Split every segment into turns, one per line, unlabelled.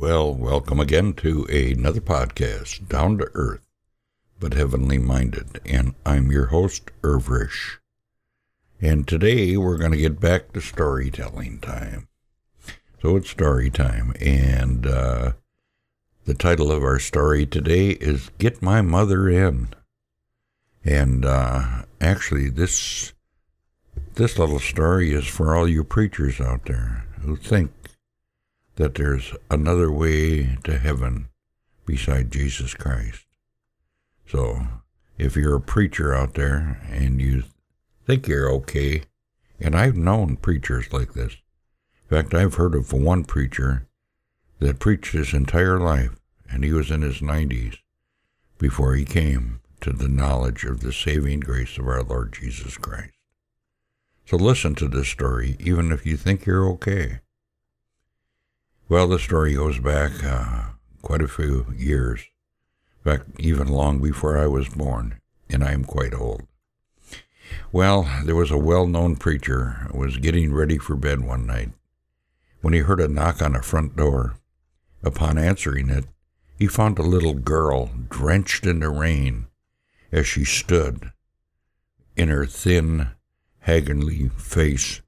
Well, welcome again to another podcast, Down to Earth, but Heavenly Minded. And I'm your host, Irvrish. And today we're going to get back to storytelling time. So it's story time. And uh, the title of our story today is Get My Mother In. And uh, actually, this this little story is for all you preachers out there who think that there's another way to heaven beside Jesus Christ. So, if you're a preacher out there and you think you're okay, and I've known preachers like this. In fact, I've heard of one preacher that preached his entire life, and he was in his 90s before he came to the knowledge of the saving grace of our Lord Jesus Christ. So listen to this story, even if you think you're okay. Well, the story goes back uh, quite a few years, in fact, even long before I was born, and I am quite old. Well, there was a well-known preacher who was getting ready for bed one night when he heard a knock on the front door. Upon answering it, he found a little girl drenched in the rain as she stood in her thin, haggardly face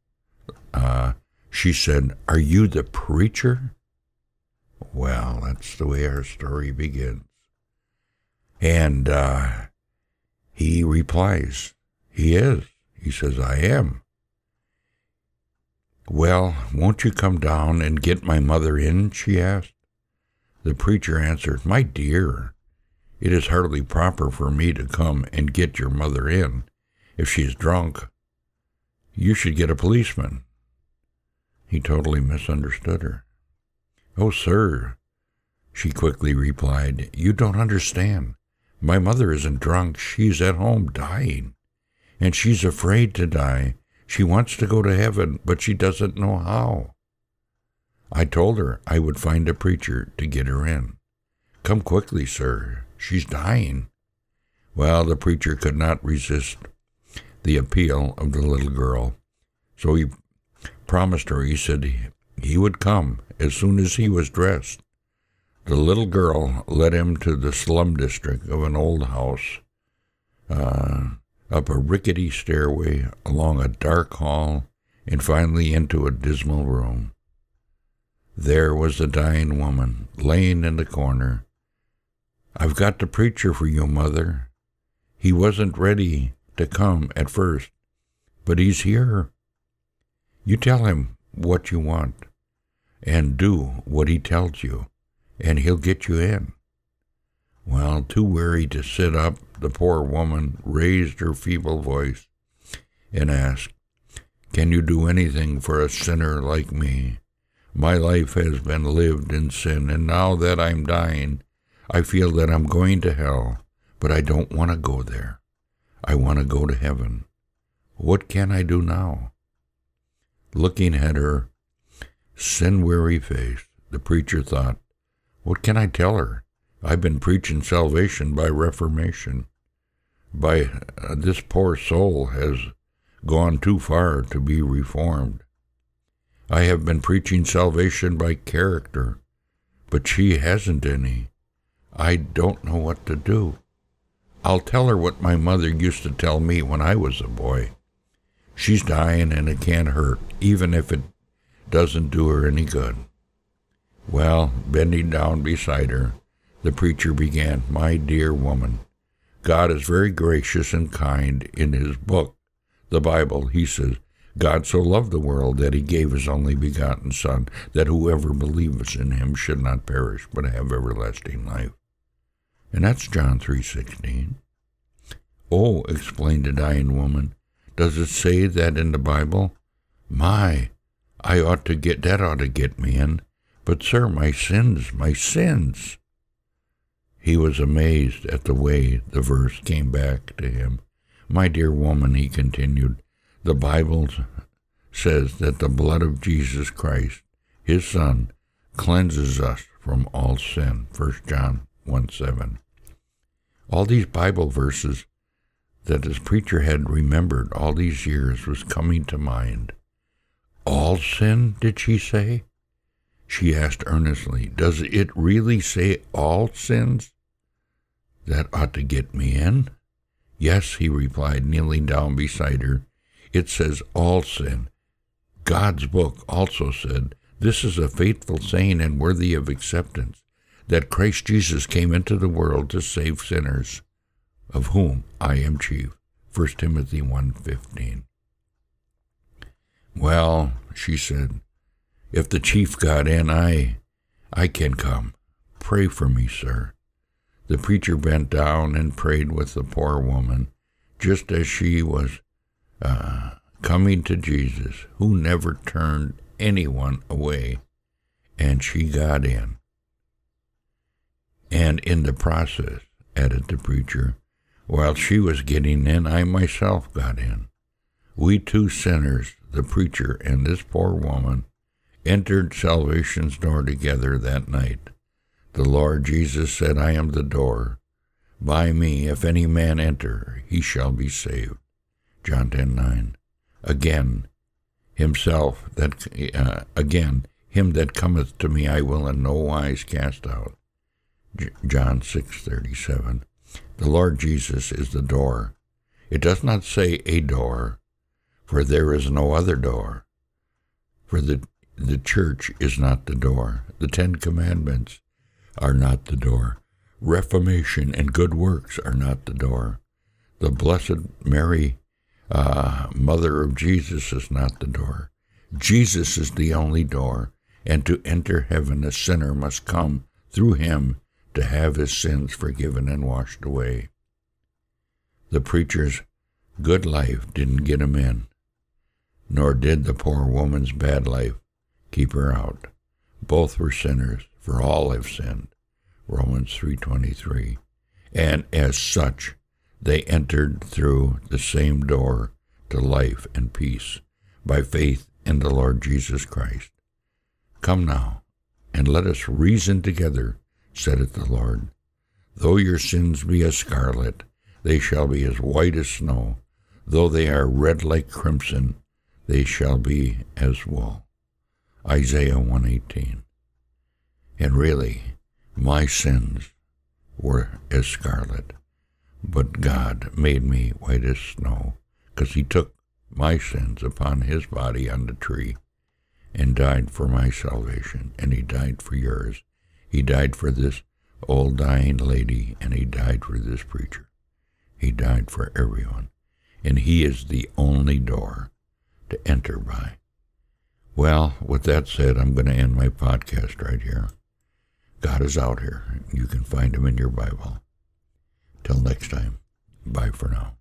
uh, she said, Are you the preacher? Well, that's the way our story begins. And uh, he replies, He is. He says, I am. Well, won't you come down and get my mother in? she asked. The preacher answered, My dear, it is hardly proper for me to come and get your mother in if she is drunk. You should get a policeman. He totally misunderstood her. Oh, sir, she quickly replied, you don't understand. My mother isn't drunk. She's at home dying. And she's afraid to die. She wants to go to heaven, but she doesn't know how. I told her I would find a preacher to get her in. Come quickly, sir. She's dying. Well, the preacher could not resist the appeal of the little girl, so he promised her, he said he would come as soon as he was dressed. The little girl led him to the slum district of an old house, uh, up a rickety stairway, along a dark hall, and finally into a dismal room. There was the dying woman, laying in the corner. I've got the preacher for you, mother. He wasn't ready to come at first, but he's here. You tell him what you want and do what he tells you, and he'll get you in. Well, too weary to sit up, the poor woman raised her feeble voice and asked, Can you do anything for a sinner like me? My life has been lived in sin, and now that I'm dying, I feel that I'm going to hell, but I don't want to go there. I want to go to heaven. What can I do now? Looking at her sin weary face, the preacher thought, What can I tell her? I've been preaching salvation by reformation. By uh, this poor soul has gone too far to be reformed. I have been preaching salvation by character, but she hasn't any. I don't know what to do. I'll tell her what my mother used to tell me when I was a boy. She's dying and it can't hurt, even if it doesn't do her any good. Well, bending down beside her, the preacher began, My dear woman, God is very gracious and kind in his book, the Bible. He says, God so loved the world that he gave his only begotten Son, that whoever believes in him should not perish, but have everlasting life. And that's John 3.16. Oh, explained the dying woman, does it say that in the Bible? My, I ought to get that ought to get me in. But sir, my sins, my sins. He was amazed at the way the verse came back to him. My dear woman, he continued, the Bible says that the blood of Jesus Christ, his Son, cleanses us from all sin. 1 John 1 7. All these Bible verses that his preacher had remembered all these years was coming to mind. All sin, did she say? She asked earnestly, Does it really say all sins? That ought to get me in. Yes, he replied, kneeling down beside her. It says all sin. God's book also said, This is a faithful saying and worthy of acceptance, that Christ Jesus came into the world to save sinners, of whom I am chief. 1 Timothy 1.15 Well, she said, if the chief got in, I, I can come. Pray for me, sir. The preacher bent down and prayed with the poor woman, just as she was uh, coming to Jesus, who never turned anyone away, and she got in. And in the process, added the preacher, while she was getting in, I myself got in. We two sinners, the preacher and this poor woman, entered salvation's door together that night. The Lord Jesus said, I am the door. By me, if any man enter, he shall be saved. John 10 9. Again, himself that uh, again him that cometh to me I will in no wise cast out. J- John six thirty seven. The Lord Jesus is the door. It does not say a door, for there is no other door. For the the church is not the door. The Ten Commandments are not the door. Reformation and good works are not the door. The Blessed Mary, uh, Mother of Jesus, is not the door. Jesus is the only door, and to enter heaven a sinner must come through him to have his sins forgiven and washed away. The preacher's good life didn't get him in, nor did the poor woman's bad life keep her out. Both were sinners, for all have sinned. Romans 3:23. And as such, they entered through the same door to life and peace by faith in the Lord Jesus Christ. Come now, and let us reason together, saith the Lord. Though your sins be as scarlet, they shall be as white as snow. Though they are red like crimson, they shall be as wool. Isaiah 118. And really, my sins were as scarlet, but God made me white as snow, because he took my sins upon his body on the tree and died for my salvation, and he died for yours. He died for this old dying lady, and he died for this preacher. He died for everyone, and he is the only door to enter by. Well, with that said, I'm going to end my podcast right here. God is out here. You can find him in your Bible. Till next time, bye for now.